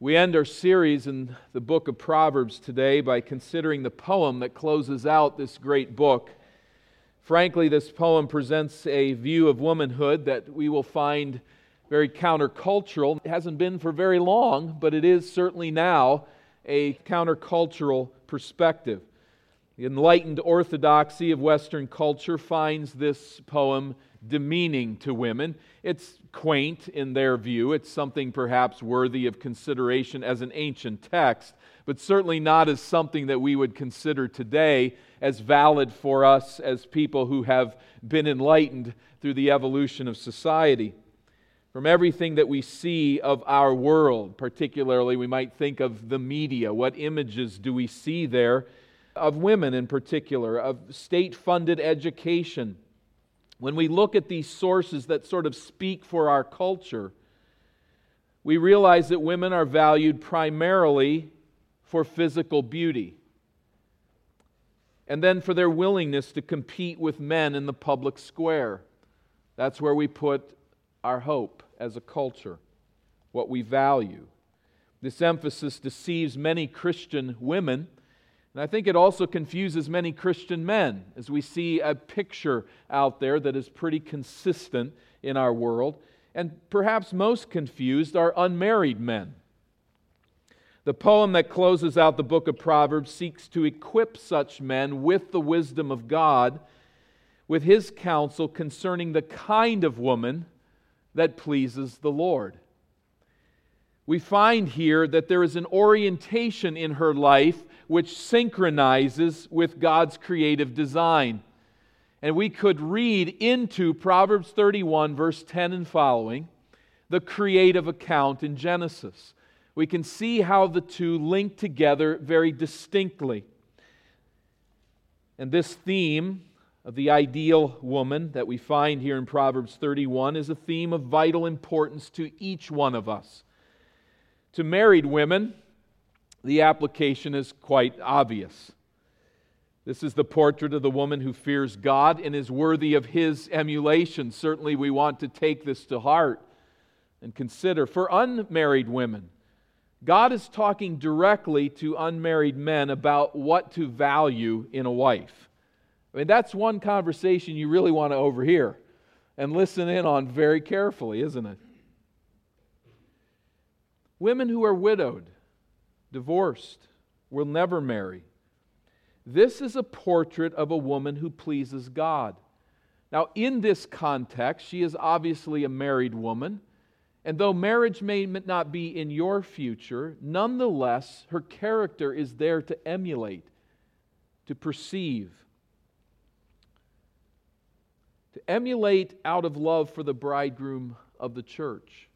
We end our series in the book of Proverbs today by considering the poem that closes out this great book. Frankly, this poem presents a view of womanhood that we will find very countercultural. It hasn't been for very long, but it is certainly now a countercultural perspective. The enlightened orthodoxy of Western culture finds this poem demeaning to women. It's quaint in their view. It's something perhaps worthy of consideration as an ancient text, but certainly not as something that we would consider today as valid for us as people who have been enlightened through the evolution of society. From everything that we see of our world, particularly, we might think of the media. What images do we see there of women in particular, of state funded education? When we look at these sources that sort of speak for our culture, we realize that women are valued primarily for physical beauty and then for their willingness to compete with men in the public square. That's where we put our hope as a culture, what we value. This emphasis deceives many Christian women and I think it also confuses many Christian men as we see a picture out there that is pretty consistent in our world. And perhaps most confused are unmarried men. The poem that closes out the book of Proverbs seeks to equip such men with the wisdom of God, with his counsel concerning the kind of woman that pleases the Lord. We find here that there is an orientation in her life which synchronizes with God's creative design. And we could read into Proverbs 31, verse 10 and following, the creative account in Genesis. We can see how the two link together very distinctly. And this theme of the ideal woman that we find here in Proverbs 31 is a theme of vital importance to each one of us. To married women, the application is quite obvious. This is the portrait of the woman who fears God and is worthy of his emulation. Certainly, we want to take this to heart and consider. For unmarried women, God is talking directly to unmarried men about what to value in a wife. I mean, that's one conversation you really want to overhear and listen in on very carefully, isn't it? Women who are widowed divorced, will never marry. This is a portrait of a woman who pleases God. Now, in this context, she is obviously a married woman. And though marriage may not be in your future, nonetheless, her character is there to emulate, to perceive, to emulate out of love for the bridegroom of the church.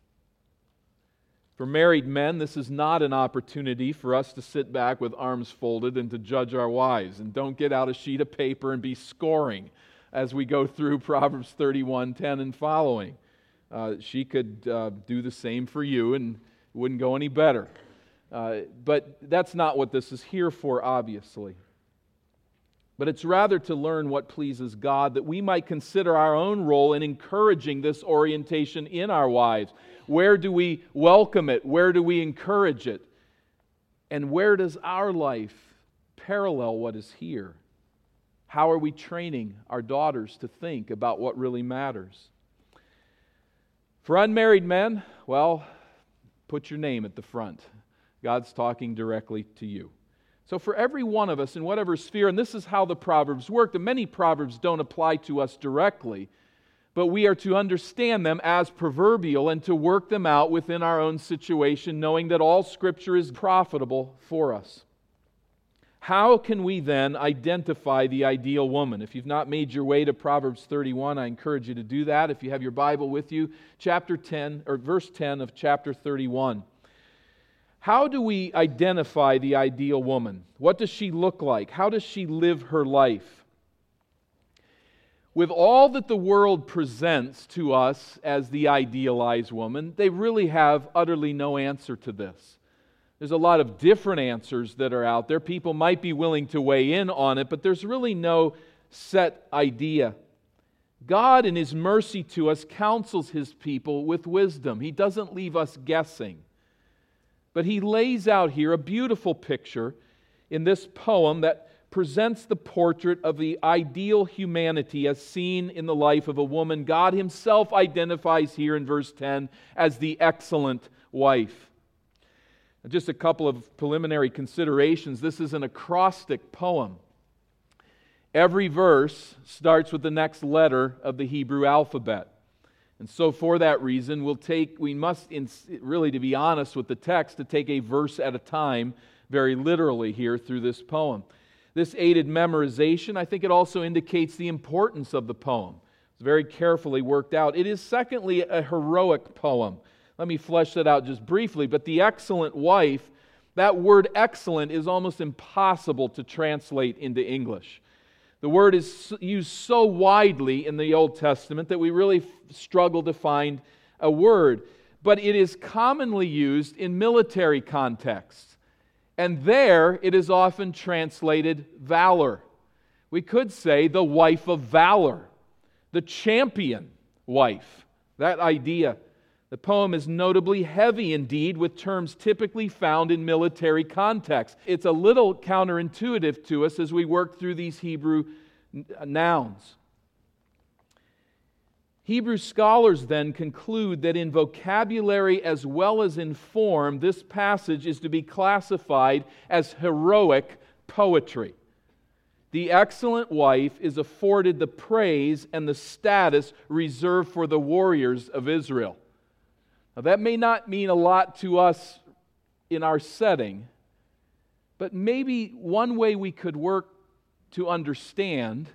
For married men, this is not an opportunity for us to sit back with arms folded and to judge our wives. And don't get out a sheet of paper and be scoring as we go through Proverbs 31 10 and following. Uh, she could uh, do the same for you and it wouldn't go any better. Uh, but that's not what this is here for, obviously. But it's rather to learn what pleases God that we might consider our own role in encouraging this orientation in our wives. Where do we welcome it? Where do we encourage it? And where does our life parallel what is here? How are we training our daughters to think about what really matters? For unmarried men, well, put your name at the front. God's talking directly to you. So, for every one of us in whatever sphere, and this is how the Proverbs work, the many Proverbs don't apply to us directly, but we are to understand them as proverbial and to work them out within our own situation, knowing that all Scripture is profitable for us. How can we then identify the ideal woman? If you've not made your way to Proverbs 31, I encourage you to do that. If you have your Bible with you, chapter 10 or verse 10 of chapter 31. How do we identify the ideal woman? What does she look like? How does she live her life? with all that the world presents to us as the idealized woman, they really have utterly no answer to this. There's a lot of different answers that are out there. People might be willing to weigh in on it, but there's really no set idea. God, in His mercy to us, counsels His people with wisdom. He doesn't leave us guessing. But he lays out here a beautiful picture in this poem that presents the portrait of the ideal humanity as seen in the life of a woman. God himself identifies here in verse 10 as the excellent wife. Just a couple of preliminary considerations. This is an acrostic poem. Every verse starts with the next letter of the Hebrew alphabet. And so, for that reason, we'll take, we must, really, to be honest with the text, to take a verse at a time very literally here through this poem. This aided memorization, I think it also indicates the importance of the poem. It's very carefully worked out. It is, secondly, a heroic poem. Let me flesh that out just briefly. But the excellent wife, that word excellent is almost impossible to translate into English. The word is used so widely in the Old Testament that we really struggle to find a word. But it is commonly used in military contexts. And there it is often translated valor. We could say the wife of valor, the champion wife. That idea the poem is notably heavy indeed, with terms typically found in military contexts. It's a little counterintuitive to us as we work through these Hebrew uh, nouns. Hebrew scholars then conclude that in vocabulary as well as in form, this passage is to be classified as heroic poetry. The excellent wife is afforded the praise and the status reserved for the warriors of Israel. Now, that may not mean a lot to us in our setting, but maybe one way we could work to understand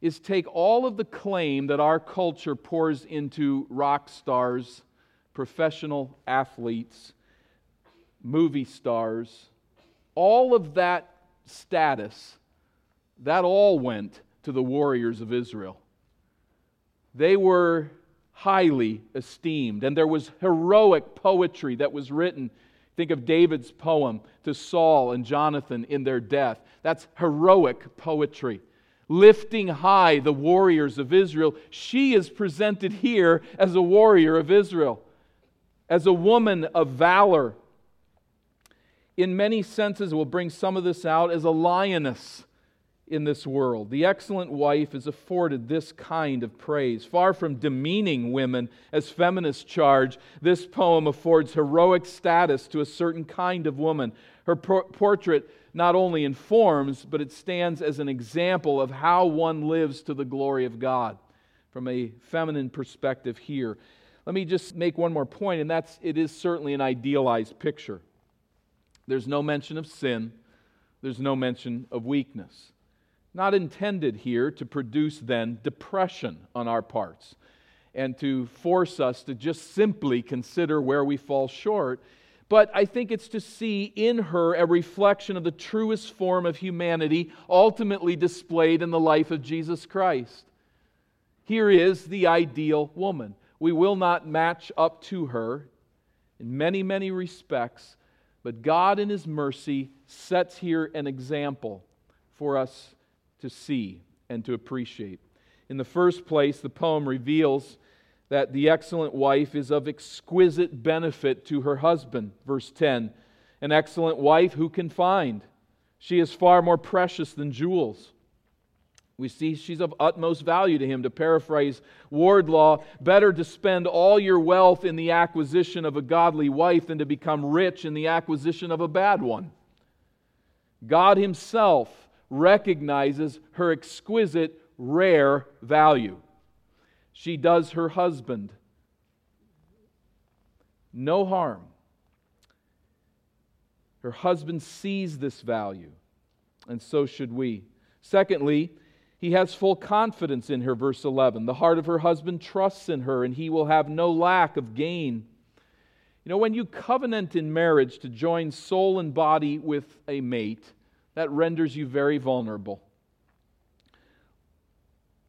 is take all of the claim that our culture pours into rock stars, professional athletes, movie stars, all of that status, that all went to the warriors of Israel. They were highly esteemed. And there was heroic poetry that was written. Think of David's poem to Saul and Jonathan in their death. That's heroic poetry. Lifting high the warriors of Israel. She is presented here as a warrior of Israel, as a woman of valor. In many senses, we'll bring some of this out as a lioness in this world. The excellent wife is afforded this kind of praise. Far from demeaning women as feminists charge, this poem affords heroic status to a certain kind of woman. Her portrait not only informs, but it stands as an example of how one lives to the glory of God from a feminine perspective here. Let me just make one more point, and that's it is certainly an idealized picture. There's no mention of sin, there's no mention of weakness not intended here to produce then depression on our parts and to force us to just simply consider where we fall short. But I think it's to see in her a reflection of the truest form of humanity ultimately displayed in the life of Jesus Christ. Here is the ideal woman. We will not match up to her in many, many respects, but God, in His mercy, sets here an example for us to see and to appreciate. In the first place, the poem reveals that the excellent wife is of exquisite benefit to her husband. Verse 10 An excellent wife who can find? She is far more precious than jewels. We see she's of utmost value to him. To paraphrase Wardlaw, better to spend all your wealth in the acquisition of a godly wife than to become rich in the acquisition of a bad one. God Himself recognizes her exquisite, rare value. She does her husband no harm. Her husband sees this value, and so should we. Secondly, he has full confidence in her, verse 11. The heart of her husband trusts in her, and he will have no lack of gain. You know, when you covenant in marriage to join soul and body with a mate, that renders you very vulnerable.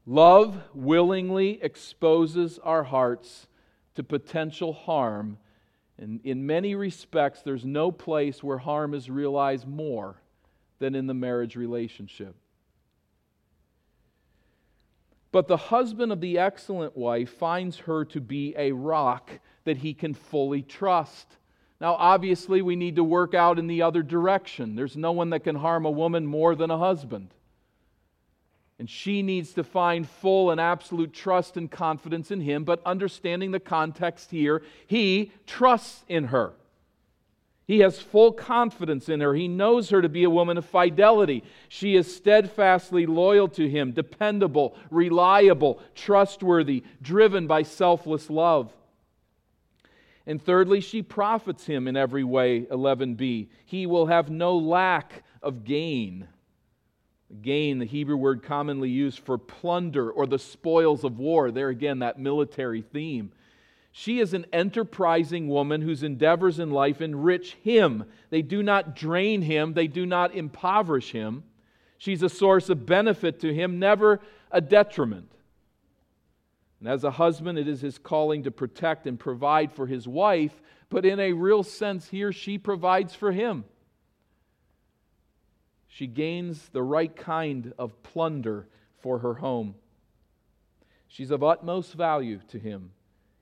Love willingly exposes our hearts to potential harm. And in many respects, there's no place where harm is realized more than in the marriage relationship. But the husband of the excellent wife finds her to be a rock that he can fully trust. Now, obviously, we need to work out in the other direction. There's no one that can harm a woman more than a husband. And she needs to find full and absolute trust and confidence in him, but understanding the context here, he trusts in her. He has full confidence in her. He knows her to be a woman of fidelity. She is steadfastly loyal to him, dependable, reliable, trustworthy, driven by selfless love. And thirdly, she profits him in every way, 11b. He will have no lack of gain. Gain, the Hebrew word commonly used for plunder or the spoils of war. There again, that military theme. She is an enterprising woman whose endeavors in life enrich him. They do not drain him, they do not impoverish him. She's a source of benefit to him, never a detriment. And as a husband, it is his calling to protect and provide for his wife, but in a real sense, here she provides for him. She gains the right kind of plunder for her home. She's of utmost value to him.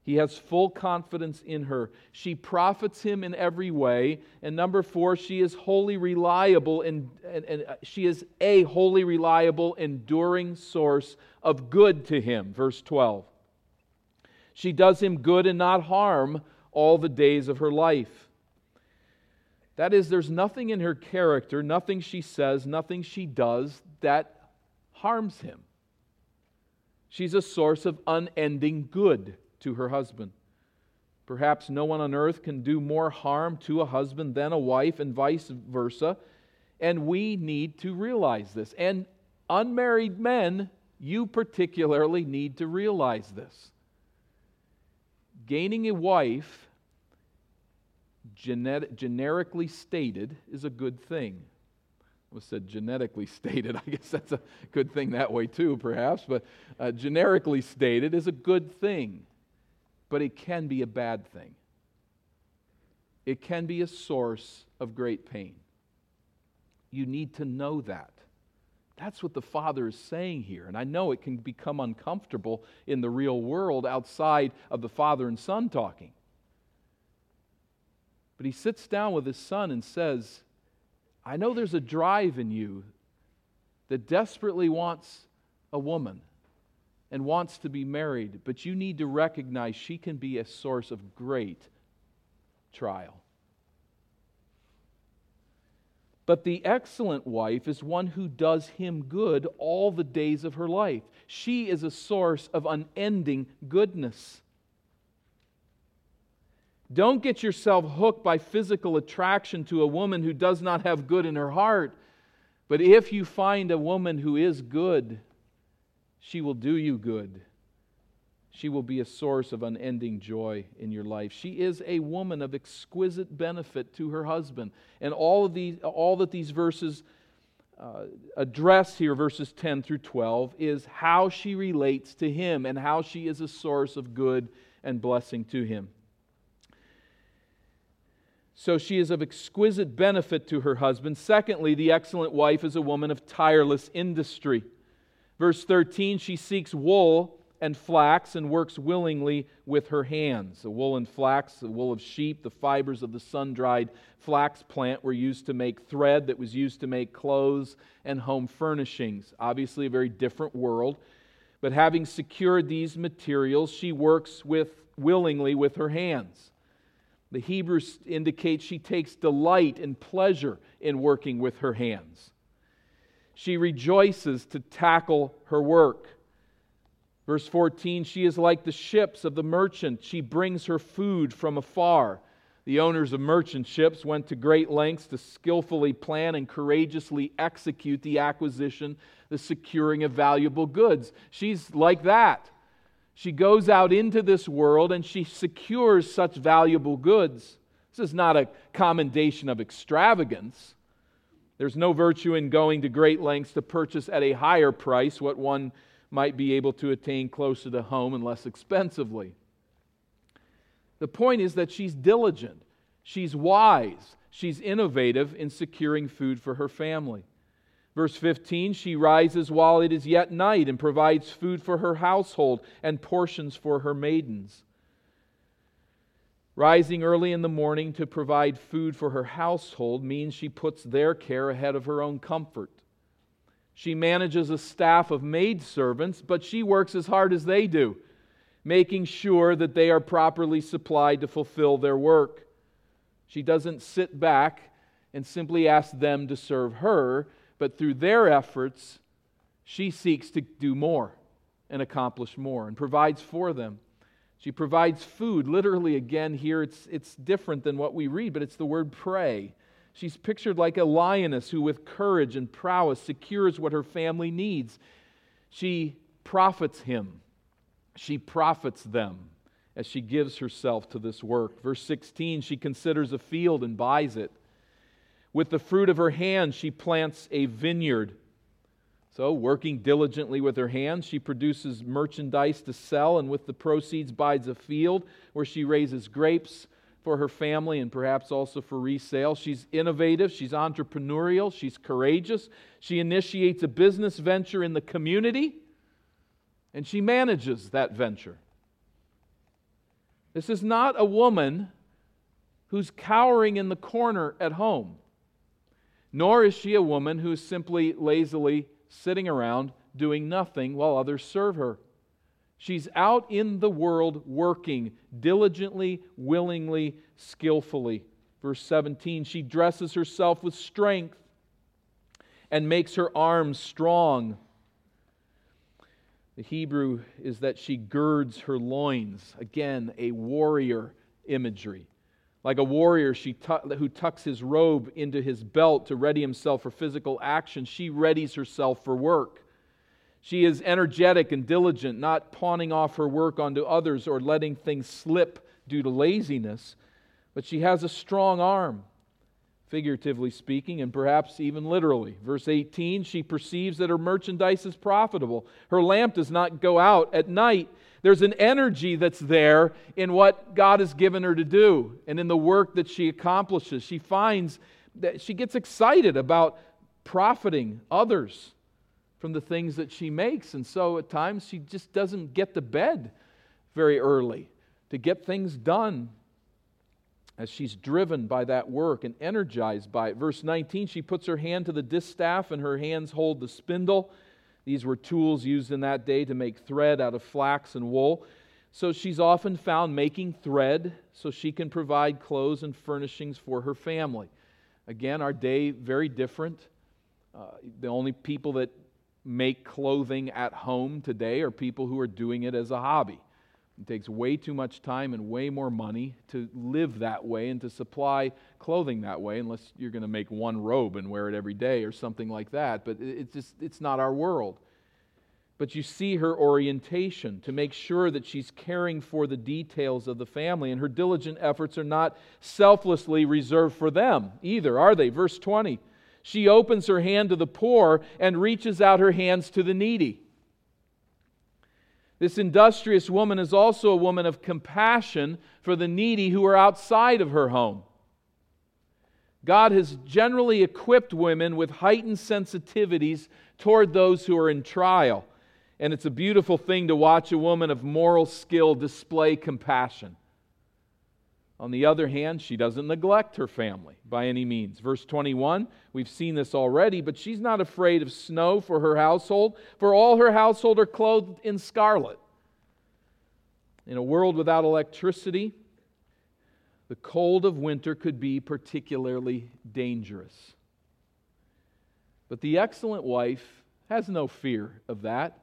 He has full confidence in her. She profits him in every way. And number four, she is wholly reliable and, and, and, uh, she is a wholly reliable, enduring source of good to him. Verse 12. She does him good and not harm all the days of her life. That is, there's nothing in her character, nothing she says, nothing she does that harms him. She's a source of unending good to her husband. Perhaps no one on earth can do more harm to a husband than a wife, and vice versa. And we need to realize this. And unmarried men, you particularly need to realize this. Gaining a wife, genet- generically stated, is a good thing was said genetically stated. I guess that's a good thing that way too, perhaps, but uh, generically stated is a good thing but it can be a bad thing. It can be a source of great pain. You need to know that. That's what the Father is saying here. And I know it can become uncomfortable in the real world outside of the Father and Son talking. But he sits down with his son and says, I know there's a drive in you that desperately wants a woman and wants to be married, but you need to recognize she can be a source of great trial. But the excellent wife is one who does him good all the days of her life. She is a source of unending goodness. Don't get yourself hooked by physical attraction to a woman who does not have good in her heart. But if you find a woman who is good, she will do you good. She will be a source of unending joy in your life. She is a woman of exquisite benefit to her husband. And all, of these, all that these verses uh, address here, verses 10 through 12, is how she relates to him and how she is a source of good and blessing to him. So she is of exquisite benefit to her husband. Secondly, the excellent wife is a woman of tireless industry. Verse 13, she seeks wool and flax and works willingly with her hands. The wool and flax, the wool of sheep, the fibers of the sun dried flax plant were used to make thread that was used to make clothes and home furnishings. Obviously, a very different world. But having secured these materials, she works with, willingly with her hands. The Hebrews indicate she takes delight and pleasure in working with her hands. She rejoices to tackle her work. Verse 14, she is like the ships of the merchant. She brings her food from afar. The owners of merchant ships went to great lengths to skillfully plan and courageously execute the acquisition, the securing of valuable goods. She's like that. She goes out into this world and she secures such valuable goods. This is not a commendation of extravagance. There's no virtue in going to great lengths to purchase at a higher price what one might be able to attain closer to home and less expensively. The point is that she's diligent, she's wise, she's innovative in securing food for her family. Verse 15, she rises while it is yet night and provides food for her household and portions for her maidens. Rising early in the morning to provide food for her household means she puts their care ahead of her own comfort. She manages a staff of maidservants, but she works as hard as they do, making sure that they are properly supplied to fulfill their work. She doesn't sit back and simply ask them to serve her, but through their efforts, she seeks to do more and accomplish more and provides for them. She provides food. Literally, again, here it's, it's different than what we read, but it's the word prey. She's pictured like a lioness who, with courage and prowess, secures what her family needs. She profits him, she profits them as she gives herself to this work. Verse 16 she considers a field and buys it. With the fruit of her hands, she plants a vineyard. So, working diligently with her hands, she produces merchandise to sell, and with the proceeds, buys a field where she raises grapes for her family and perhaps also for resale. She's innovative, she's entrepreneurial, she's courageous. She initiates a business venture in the community, and she manages that venture. This is not a woman who's cowering in the corner at home, nor is she a woman who's simply lazily sitting around doing nothing while others serve her. She's out in the world working diligently, willingly, skillfully. Verse 17 She dresses herself with strength and makes her arms strong. The Hebrew is that she girds her loins. Again, a warrior imagery. Like a warrior she who tucks his robe into his belt to ready himself for physical action, she readies herself for work. She is energetic and diligent, not pawning off her work onto others or letting things slip due to laziness, but she has a strong arm, figuratively speaking, and perhaps even literally. Verse 18 she perceives that her merchandise is profitable. Her lamp does not go out at night. There's an energy that's there in what God has given her to do and in the work that she accomplishes. She finds that she gets excited about profiting others from the things that she makes. And so at times she just doesn't get to bed very early to get things done as she's driven by that work and energized by it. Verse 19, she puts her hand to the distaff and her hands hold the spindle. These were tools used in that day to make thread out of flax and wool. So she's often found making thread so she can provide clothes and furnishings for her family. Again, our day very different. Uh, the only people that make clothing at home today are people who are doing it as a hobby. It takes way too much time and way more money to live that way and to supply clothing that way, unless you're going to make one robe and wear it every day or something like that. But it's just it's not our world. But you see her orientation to make sure that she's caring for the details of the family, and her diligent efforts are not selflessly reserved for them either, are they? Verse 20. She opens her hand to the poor and reaches out her hands to the needy. This industrious woman is also a woman of compassion for the needy who are outside of her home. God has generally equipped women with heightened sensitivities toward those who are in trial. And it's a beautiful thing to watch a woman of moral skill display compassion. On the other hand, she doesn't neglect her family by any means. Verse 21, we've seen this already, but she's not afraid of snow for her household, for all her household are clothed in scarlet. In a world without electricity, the cold of winter could be particularly dangerous. But the excellent wife has no fear of that.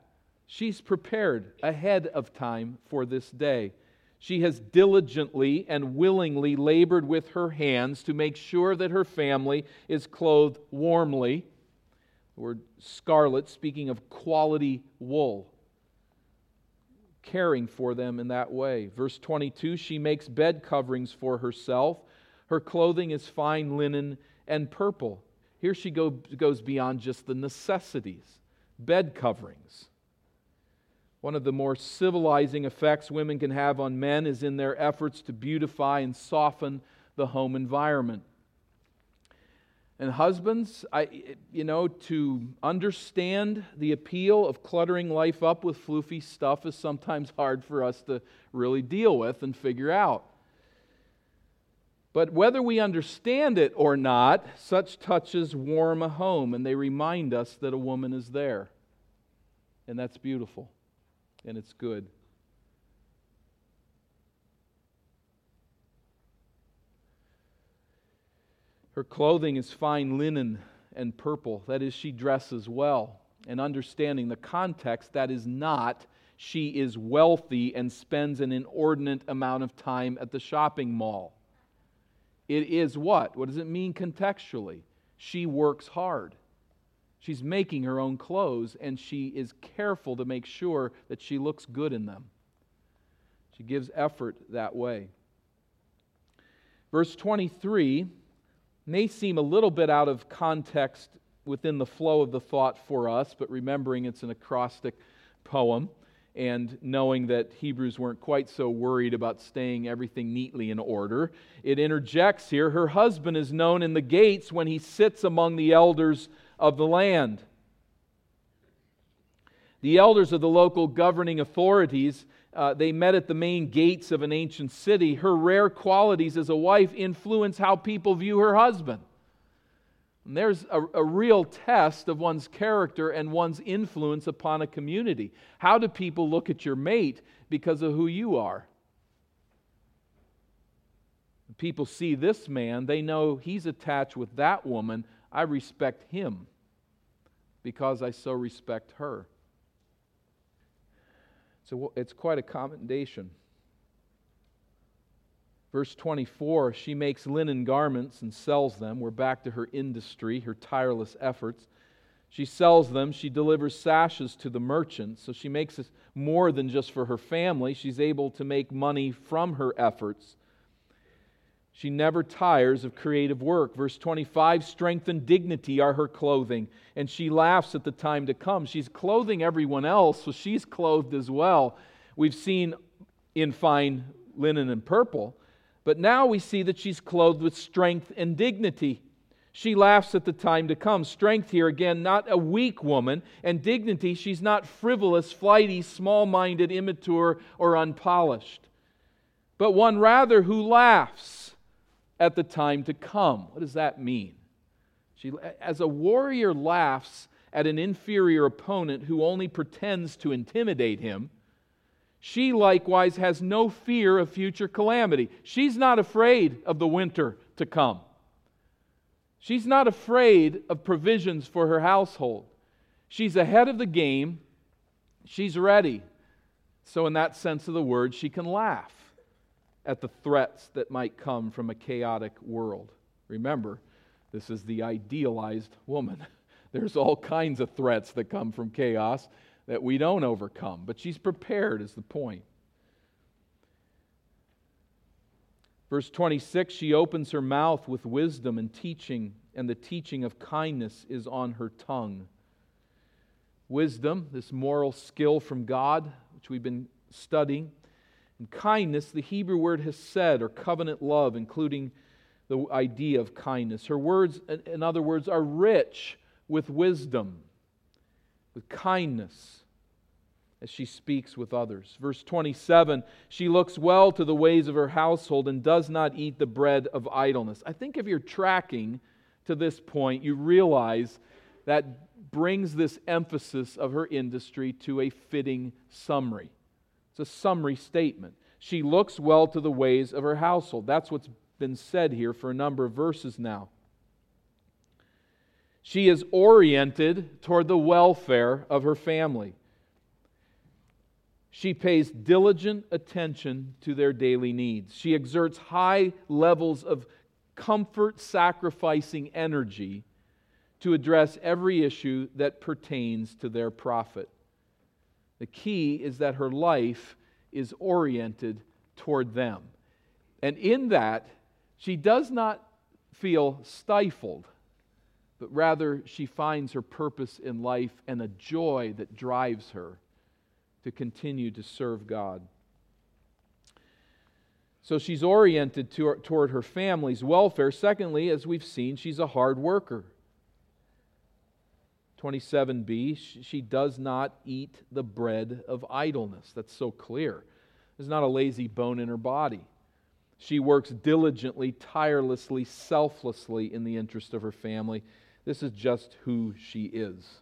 She's prepared ahead of time for this day. She has diligently and willingly labored with her hands to make sure that her family is clothed warmly. The word scarlet, speaking of quality wool, caring for them in that way. Verse 22 she makes bed coverings for herself. Her clothing is fine linen and purple. Here she go, goes beyond just the necessities bed coverings. One of the more civilizing effects women can have on men is in their efforts to beautify and soften the home environment. And husbands, I, you know, to understand the appeal of cluttering life up with floofy stuff is sometimes hard for us to really deal with and figure out. But whether we understand it or not, such touches warm a home and they remind us that a woman is there. And that's beautiful and it's good. Her clothing is fine linen and purple. That is, she dresses well. And understanding the context, that is not she is wealthy and spends an inordinate amount of time at the shopping mall. It is what? What does it mean contextually? She works hard. She's making her own clothes, and she is careful to make sure that she looks good in them. She gives effort that way. Verse 23 may seem a little bit out of context within the flow of the thought for us, but remembering it's an acrostic poem and knowing that Hebrews weren't quite so worried about staying everything neatly in order, it interjects here her husband is known in the gates when he sits among the elders of the land. The elders of the local governing authorities, uh, they met at the main gates of an ancient city. Her rare qualities as a wife influence how people view her husband. And there's a, a, real test of one's character and one's influence upon a community. How do people look at your mate because of who you are? People see this man, they know he's attached with that woman. I respect him because I so respect her. So it's quite a commendation. Verse 24, she makes linen garments and sells them. We're back to her industry, her tireless efforts. She sells them. She delivers sashes to the merchants. So she makes this more than just for her family. She's able to make money from her efforts. She never tires of creative work. Verse 25 strength and dignity are her clothing, and she laughs at the time to come. She's clothing everyone else, so she's clothed as well. We've seen in fine linen and purple. But now we see that she's clothed with strength and dignity. She laughs at the time to come. Strength here, again, not a weak woman, and dignity, she's not frivolous, flighty, small minded, immature, or unpolished, but one rather who laughs at the time to come. What does that mean? She, as a warrior laughs at an inferior opponent who only pretends to intimidate him, she likewise has no fear of future calamity. She's not afraid of the winter to come. She's not afraid of provisions for her household. She's ahead of the game. She's ready. So, in that sense of the word, she can laugh at the threats that might come from a chaotic world. Remember, this is the idealized woman. There's all kinds of threats that come from chaos that we don't overcome, but she's prepared, is the point. Verse 26 she opens her mouth with wisdom and teaching, and the teaching of kindness is on her tongue. Wisdom, this moral skill from God, which we've been studying, kindness, the Hebrew word hesed, or covenant love, including the idea of kindness. Her words, in other words, are rich with wisdom, with kindness as she speaks with others. Verse 27 She looks well to the ways of her household and does not eat the bread of idleness. I think if you're tracking to this point, you realize that brings this emphasis of her industry to a fitting summary. It's a summary statement. She looks well to the ways of her household. That's what's been said here for a number of verses now. She is oriented toward the welfare of her family. She pays diligent attention to their daily needs. She exerts high levels of comfort sacrificing energy to address every issue that pertains to their profit. The key is that her life is oriented toward them. And in that, she does not feel stifled, but rather she finds her purpose in life and a joy that drives her to continue to serve God. So she's oriented to, toward her family's welfare. Secondly, as we've seen, she's a hard worker. 27b, she does not eat the bread of idleness. That's so clear. There's not a lazy bone in her body. She works diligently, tirelessly, selflessly in the interest of her family. This is just who she is.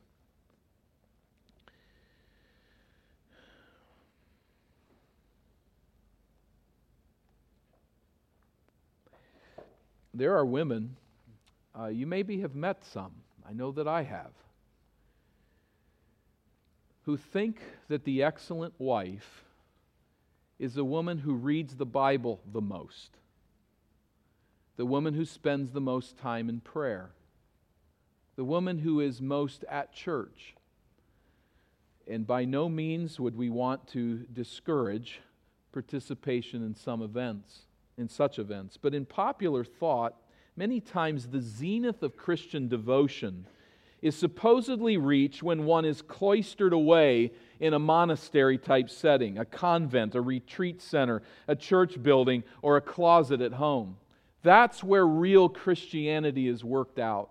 There are women, uh, you maybe have met some, I know that I have, who think that the excellent wife is the woman who reads the Bible the most, the woman who spends the most time in prayer, the woman who is most at church. And by no means would we want to discourage participation in some events, in such events. But in popular thought, many times the zenith of Christian devotion is supposedly reached when one is cloistered away in a monastery type setting, a convent, a retreat center, a church building, or a closet at home. That's where real Christianity is worked out.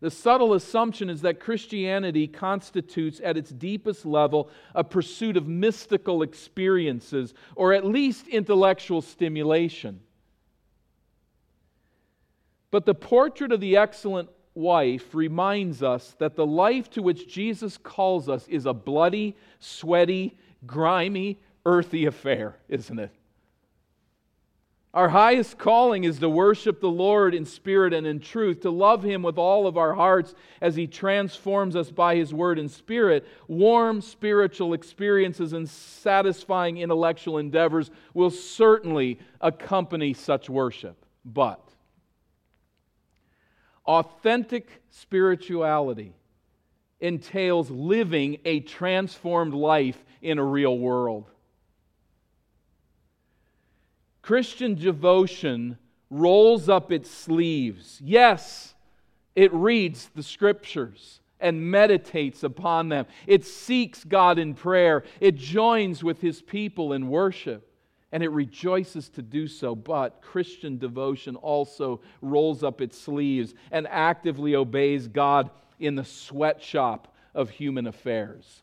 The subtle assumption is that Christianity constitutes, at its deepest level, a pursuit of mystical experiences or at least intellectual stimulation. But the portrait of the excellent wife reminds us that the life to which Jesus calls us is a bloody, sweaty, grimy, earthy affair, isn't it? Our highest calling is to worship the Lord in spirit and in truth, to love Him with all of our hearts as He transforms us by His word and spirit. Warm spiritual experiences and satisfying intellectual endeavors will certainly accompany such worship. But Authentic spirituality entails living a transformed life in a real world. Christian devotion rolls up its sleeves. Yes, it reads the scriptures and meditates upon them. It seeks God in prayer. It joins with his people in worship and it rejoices to do so. But Christian devotion also rolls up its sleeves and actively obeys God in the sweatshop of human affairs.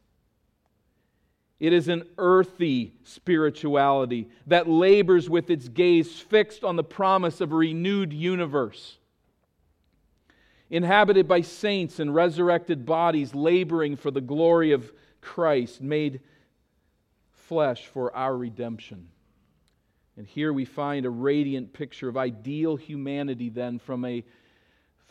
It is an earthy spirituality that labors with its gaze fixed on the promise of a renewed universe, inhabited by saints and resurrected bodies, laboring for the glory of Christ, made flesh for our redemption. And here we find a radiant picture of ideal humanity, then, from a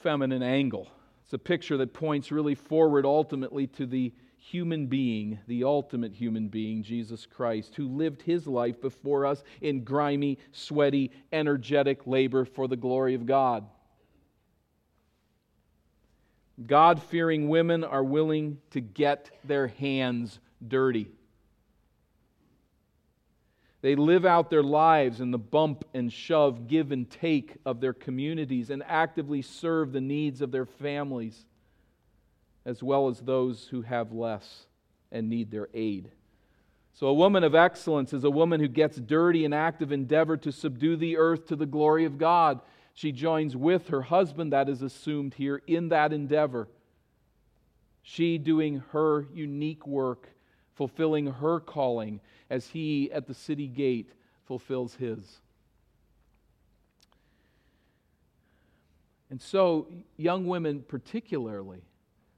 feminine angle. It's a picture that points really forward ultimately to the human being, the ultimate human being, Jesus Christ, who lived his life before us in grimy, sweaty, energetic labor for the glory of God. God fearing women are willing to get their hands dirty. They live out their lives in the bump and shove, give and take of their communities and actively serve the needs of their families as well as those who have less and need their aid. So, a woman of excellence is a woman who gets dirty in active endeavor to subdue the earth to the glory of God. She joins with her husband, that is assumed here, in that endeavor. She doing her unique work, fulfilling her calling as he at the city gate fulfills his. And so, young women particularly,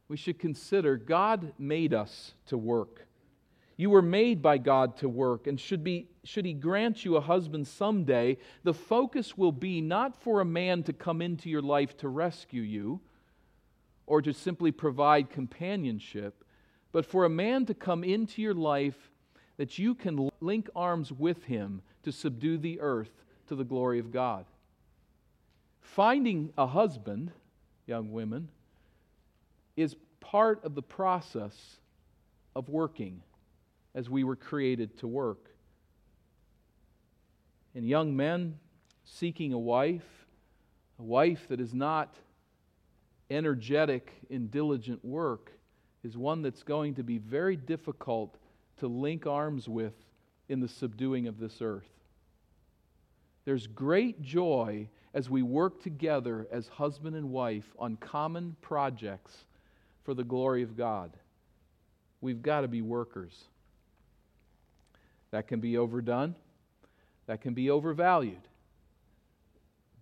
we should consider God made us to work. You were made by God to work, and should, be, should He grant you a husband someday, the focus will be not for a man to come into your life to rescue you or to simply provide companionship, but for a man to come into your life that you can link arms with him to subdue the earth to the glory of God. Finding a husband, young women, is part of the process of working as we were created to work. And young men seeking a wife, a wife that is not energetic in diligent work, is one that's going to be very difficult to link arms with in the subduing of this earth. There's great joy as we work together as husband and wife on common projects for the glory of God. We've got to be workers. That can be overdone. That can be overvalued.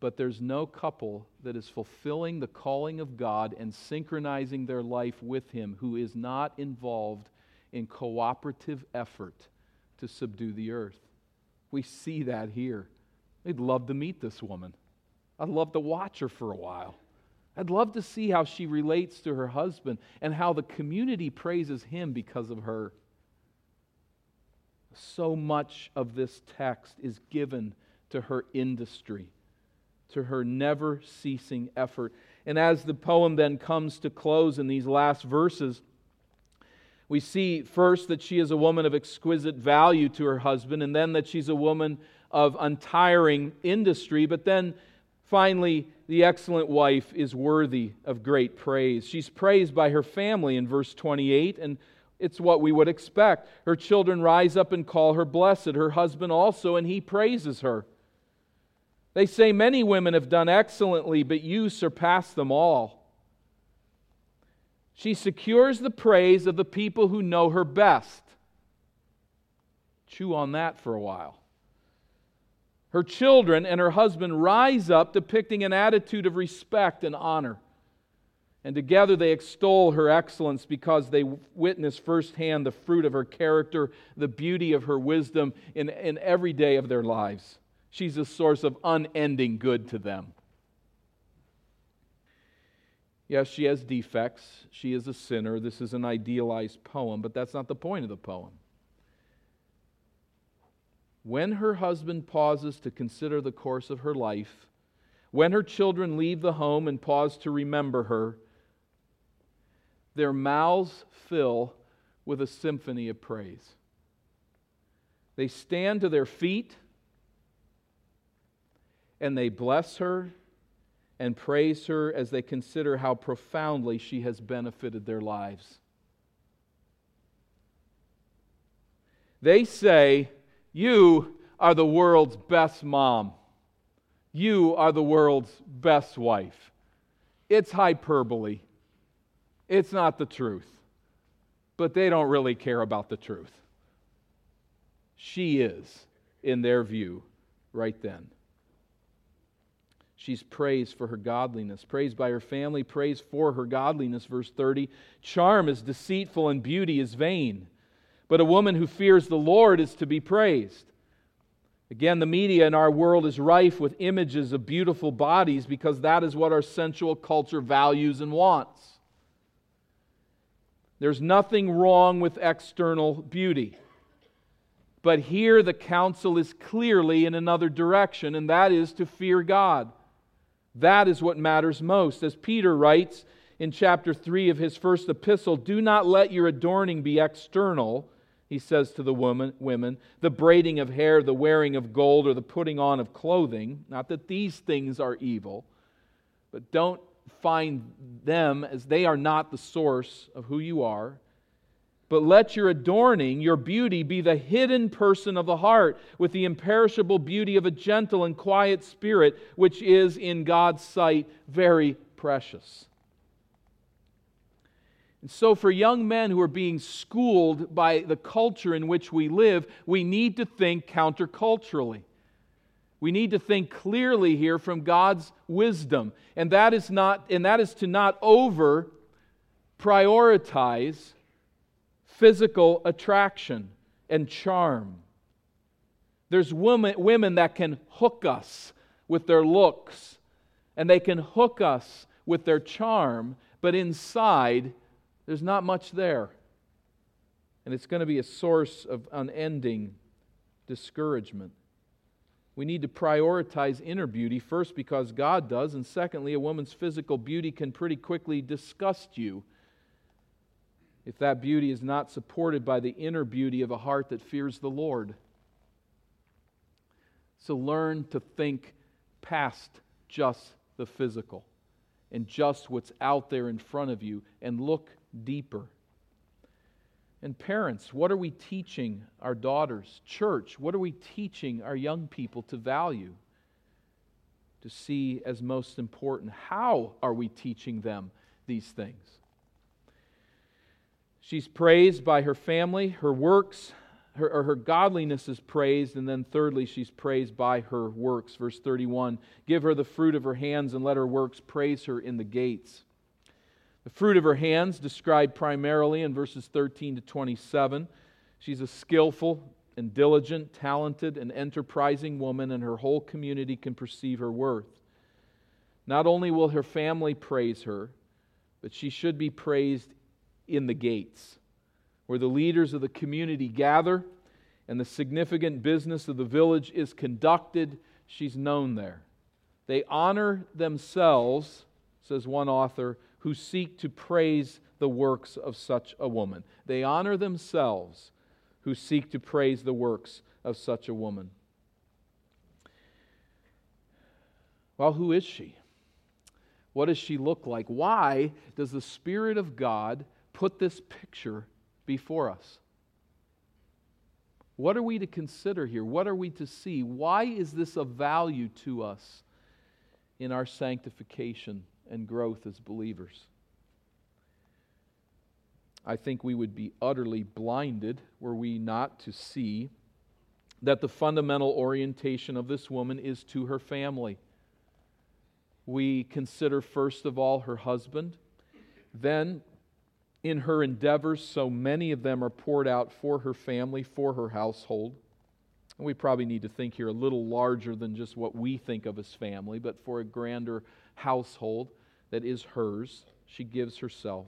But there's no couple that is fulfilling the calling of God and synchronizing their life with Him who is not involved in cooperative effort to subdue the earth. We see that here. I'd love to meet this woman. I'd love to watch her for a while. I'd love to see how she relates to her husband and how the community praises him because of her. So much of this text is given to her industry, to her never ceasing effort. And as the poem then comes to close in these last verses, we see first that she is a woman of exquisite value to her husband, and then that she's a woman of untiring industry, but then Finally, the excellent wife is worthy of great praise. She's praised by her family in verse 28, and it's what we would expect. Her children rise up and call her blessed, her husband also, and he praises her. They say many women have done excellently, but you surpass them all. She secures the praise of the people who know her best. Chew on that for a while. Her children and her husband rise up, depicting an attitude of respect and honor. And together they extol her excellence because they witness firsthand the fruit of her character, the beauty of her wisdom in, in every day of their lives. She's a source of unending good to them. Yes, she has defects. She is a sinner. This is an idealized poem, but that's not the point of the poem. When her husband pauses to consider the course of her life, when her children leave the home and pause to remember her, their mouths fill with a symphony of praise. They stand to their feet and they bless her and praise her as they consider how profoundly she has benefited their lives. They say, you are the world's best mom. You are the world's best wife. It's hyperbole. It's not the truth. But they don't really care about the truth. She is, in their view, right then. She's praised for her godliness, praised by her family, praised for her godliness. Verse 30 Charm is deceitful and beauty is vain but a woman who fears the Lord is to be praised. Again, the media in our world is rife with images of beautiful bodies because that is what our sensual culture values and wants. There's nothing wrong with external beauty. But here the counsel is clearly in another direction, and that is to fear God. That is what matters most. As Peter writes in chapter 3 of his first epistle, do not let your adorning be external he says to the woman, women, the braiding of hair, the wearing of gold, or the putting on of clothing. Not that these things are evil, but don't find them as they are not the source of who you are. But let your adorning, your beauty, be the hidden person of the heart, with the imperishable beauty of a gentle and quiet spirit, which is in God's sight very precious. And so, for young men who are being schooled by the culture in which we live, we need to think counterculturally. We need to think clearly here from God's wisdom. And that is, not, and that is to not over prioritize physical attraction and charm. There's women, women that can hook us with their looks, and they can hook us with their charm, but inside, there's not much there. And it's going to be a source of unending discouragement. We need to prioritize inner beauty, first because God does, and secondly, a woman's physical beauty can pretty quickly disgust you if that beauty is not supported by the inner beauty of a heart that fears the Lord. So learn to think past just the physical and just what's out there in front of you and look deeper. And parents, what are we teaching our daughters? Church, what are we teaching our young people to value, to see as most important? How are we teaching them these things? She's praised by her family, her works, her, or her godliness is praised, and then thirdly, she's praised by her works. Verse 31 Give her the fruit of her hands, and let her works praise her in the gates. The fruit of her hands, described primarily in verses 13 to 27. She's a skillful and diligent, talented, and enterprising woman, and her whole community can perceive her worth. Not only will her family praise her, but she should be praised in the gates where the leaders of the community gather and the significant business of the village is conducted, she's known there. They honor themselves, says one author, who seek to praise the works of such a woman. They honor themselves who seek to praise the works of such a woman. Well, who is she? What does she look like? Why does the Spirit of God put this picture before us. What are we to consider here? What are we to see? Why is this of value to us in our sanctification and growth as believers? I think we would be utterly blinded were we not to see that the fundamental orientation of this woman is to her family. We consider, first of all, her husband, then in her endeavors, so many of them are poured out for her family, for her household. And we probably need to think here a little larger than just what we think of as family, but for a grander household that is hers. She gives herself.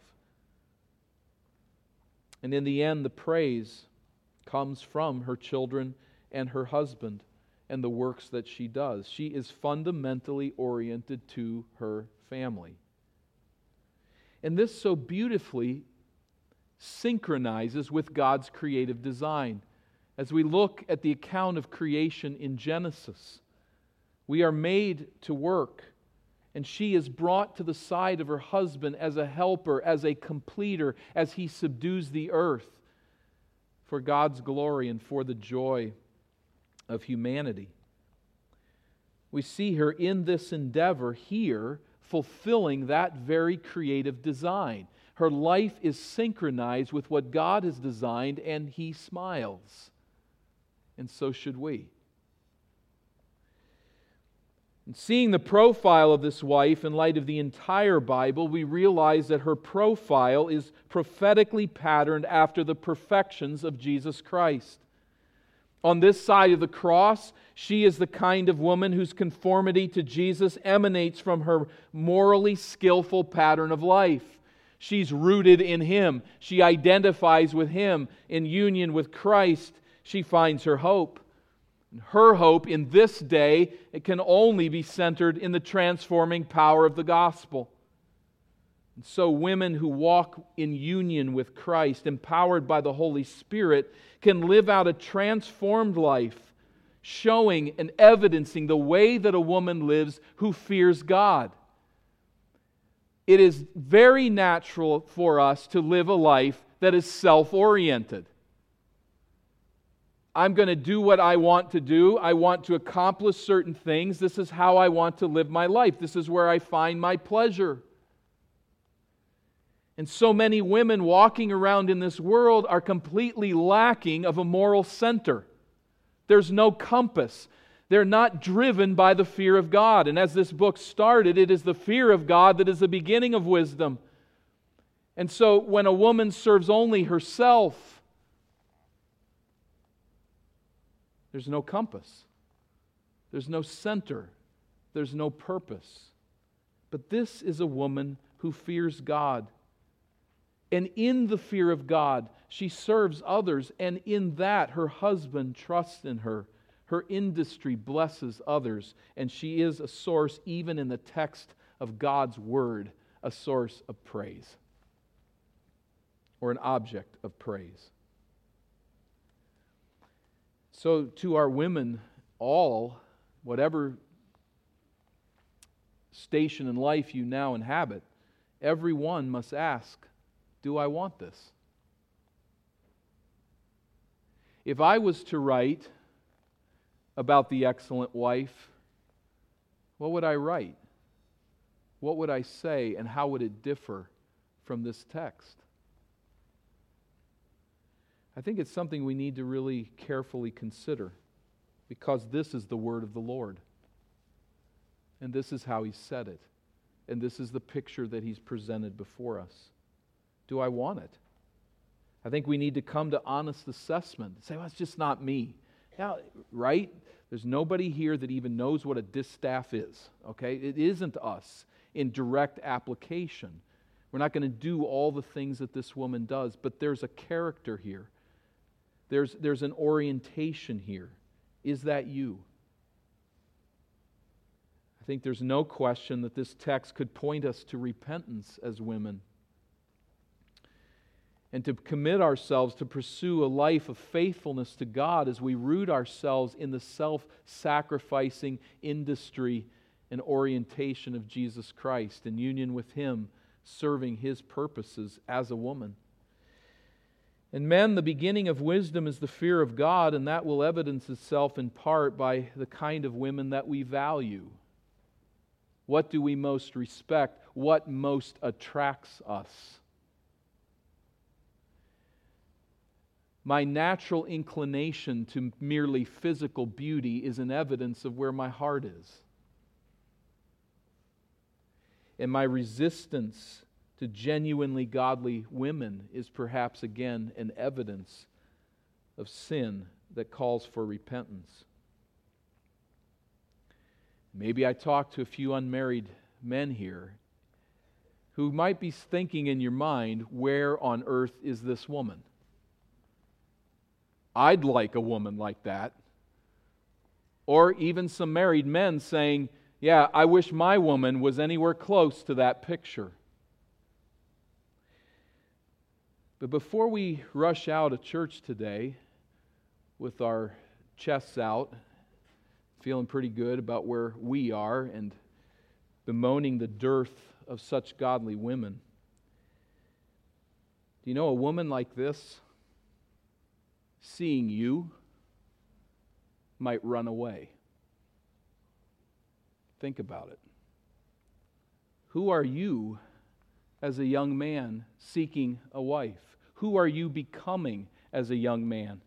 And in the end, the praise comes from her children and her husband and the works that she does. She is fundamentally oriented to her family. And this so beautifully synchronizes with God's creative design. As we look at the account of creation in Genesis, we are made to work, and she is brought to the side of her husband as a helper, as a completer, as he subdues the earth for God's glory and for the joy of humanity. We see her in this endeavor here fulfilling that very creative design. Her life is synchronized with what God has designed, and He smiles. And so should we. And seeing the profile of this wife in light of the entire Bible, we realize that her profile is prophetically patterned after the perfections of Jesus Christ. On this side of the cross, she is the kind of woman whose conformity to Jesus emanates from her morally skillful pattern of life. She's rooted in Him. She identifies with Him. In union with Christ, she finds her hope. Her hope in this day it can only be centered in the transforming power of the gospel. And so, women who walk in union with Christ, empowered by the Holy Spirit, can live out a transformed life, showing and evidencing the way that a woman lives who fears God. It is very natural for us to live a life that is self oriented. I'm going to do what I want to do. I want to accomplish certain things. This is how I want to live my life. This is where I find my pleasure. And so many women walking around in this world are completely lacking of a moral center. There's no compass. They're not driven by the fear of God. And as this book started, it is the fear of God that is the beginning of wisdom. And so when a woman serves only herself, there's no compass, there's no center, there's no purpose. But this is a woman who fears God and in the fear of God, she serves others, and in that, her husband trusts in her. Her industry blesses others, and she is a source, even in the text of God's word, a source of praise or an object of praise. So, to our women, all, whatever station in life you now inhabit, every one must ask do I want this? If I was to write about the excellent wife, what would I write? What would I say, and how would it differ from this text? I think it's something we need to really carefully consider because this is the word of the Lord. And this is how he said it. And this is the picture that he's presented before us. Do I want it? I think we need to come to honest assessment. Say, well, it's just not me. Yeah, right? There's nobody here that even knows what a distaff is, okay? It isn't us in direct application. We're not going to do all the things that this woman does, but there's a character here. There's, there's an orientation here. Is that you? I think there's no question that this text could point us to repentance as women and to commit ourselves to pursue a life of faithfulness to God as we root ourselves in the self sacrificing industry and orientation of Jesus Christ in union with Him, serving His purposes as a woman. And men, the beginning of wisdom is the fear of God, and that will evidence itself in part by the kind of women that we value. What do we most respect? What most attracts us? My natural inclination to merely physical beauty is an evidence of where my heart is. And my resistance to genuinely godly women is perhaps again an evidence of sin that calls for repentance. Maybe I talk to a few unmarried men here who might be thinking in your mind, where on earth is this woman? I'd like a woman like that. Or even some married men saying, Yeah, I wish my woman was anywhere close to that picture. But before we rush out of church today with our chests out, feeling pretty good about where we are and bemoaning the dearth of such godly women, do you know a woman like this, seeing you, might run away? Think about it. Who are you as a young man seeking a wife? Who are you becoming as a young man?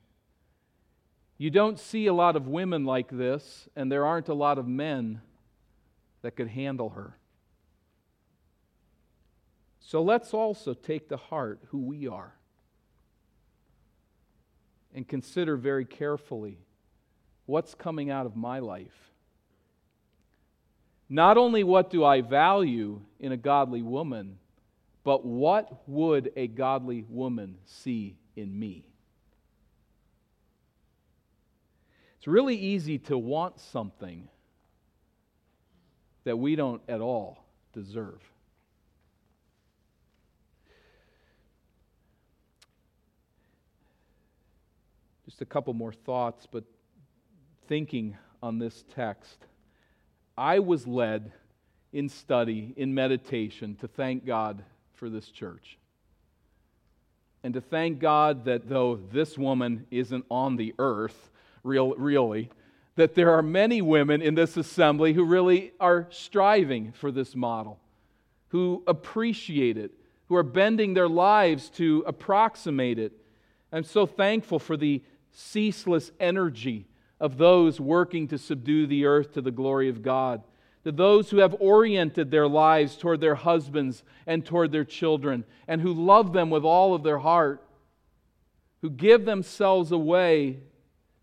You don't see a lot of women like this, and there aren't a lot of men that could handle her. So let's also take to heart who we are and consider very carefully what's coming out of my life. Not only what do I value in a godly woman, but what would a godly woman see in me? It's really easy to want something that we don't at all deserve. Just a couple more thoughts, but thinking on this text, I was led in study, in meditation, to thank God for this church. And to thank God that though this woman isn't on the earth, real, really, that there are many women in this assembly who really are striving for this model, who appreciate it, who are bending their lives to approximate it. I'm so thankful for the ceaseless energy of those working to subdue the earth to the glory of God to those who have oriented their lives toward their husbands and toward their children, and who love them with all of their heart, who give themselves away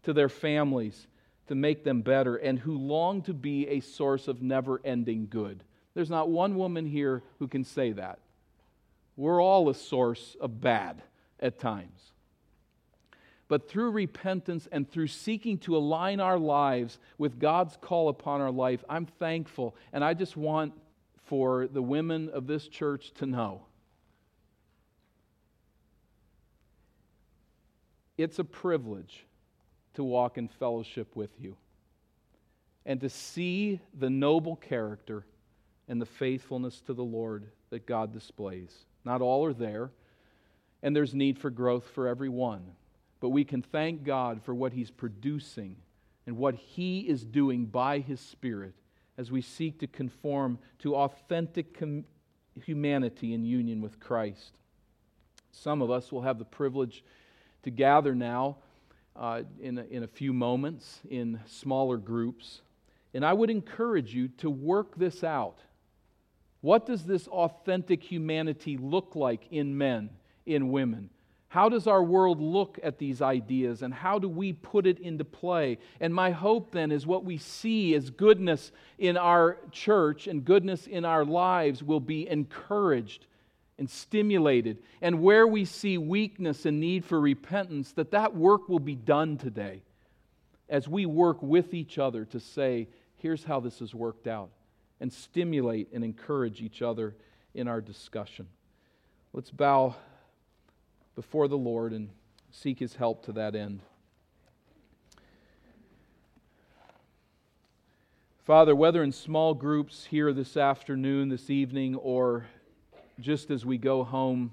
to their families to make them better, and who long to be a source of never ending good. There's not one woman here who can say that. We're all a source of bad at times but through repentance and through seeking to align our lives with God's call upon our life, I'm thankful. And I just want for the women of this church to know it's a privilege to walk in fellowship with you and to see the noble character and the faithfulness to the Lord that God displays. Not all are there, and there's need for growth for every one but we can thank God for what He's producing and what He is doing by His Spirit as we seek to conform to authentic com- humanity in union with Christ. Some of us will have the privilege to gather now uh, in, a, in a few moments in smaller groups. And I would encourage you to work this out. What does this authentic humanity look like in men, in women? How does our world look at these ideas and how do we put it into play? And my hope then is what we see as goodness in our church and goodness in our lives will be encouraged and stimulated. And where we see weakness and need for repentance, that that work will be done today as we work with each other to say, here's how this has worked out, and stimulate and encourage each other in our discussion. Let's bow before the Lord and seek his help to that end. Father, whether in small groups here this afternoon, this evening, or just as we go home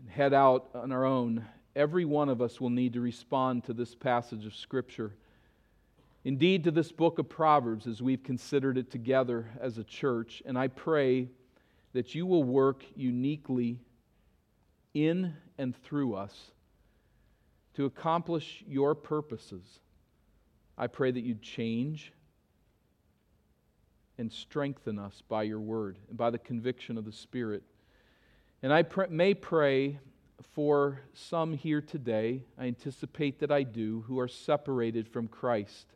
and head out on our own, every one of us will need to respond to this passage of Scripture. Indeed, to this book of Proverbs as we've considered it together as a church. And I pray that you will work uniquely in and through us to accomplish your purposes. I pray that you'd change and strengthen us by your word and by the conviction of the Spirit. And I pr- may pray for some here today, I anticipate that I do, who are separated from Christ.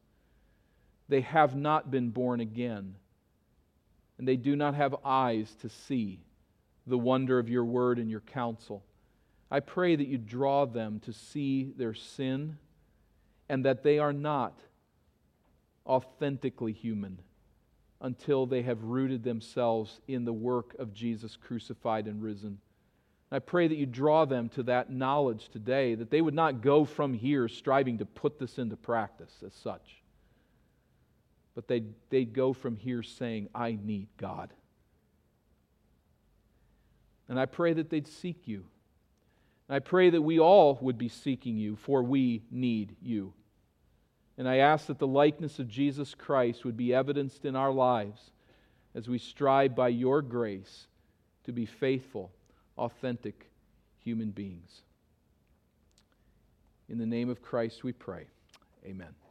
They have not been born again, and they do not have eyes to see the wonder of your word and your counsel. I pray that you draw them to see their sin and that they are not authentically human until they have rooted themselves in the work of Jesus crucified and risen. I pray that you draw them to that knowledge today, that they would not go from here striving to put this into practice as such, but they'd, they'd go from here saying, I need God. And I pray that they'd seek you. I pray that we all would be seeking you, for we need you. And I ask that the likeness of Jesus Christ would be evidenced in our lives as we strive by your grace to be faithful, authentic human beings. In the name of Christ we pray. Amen.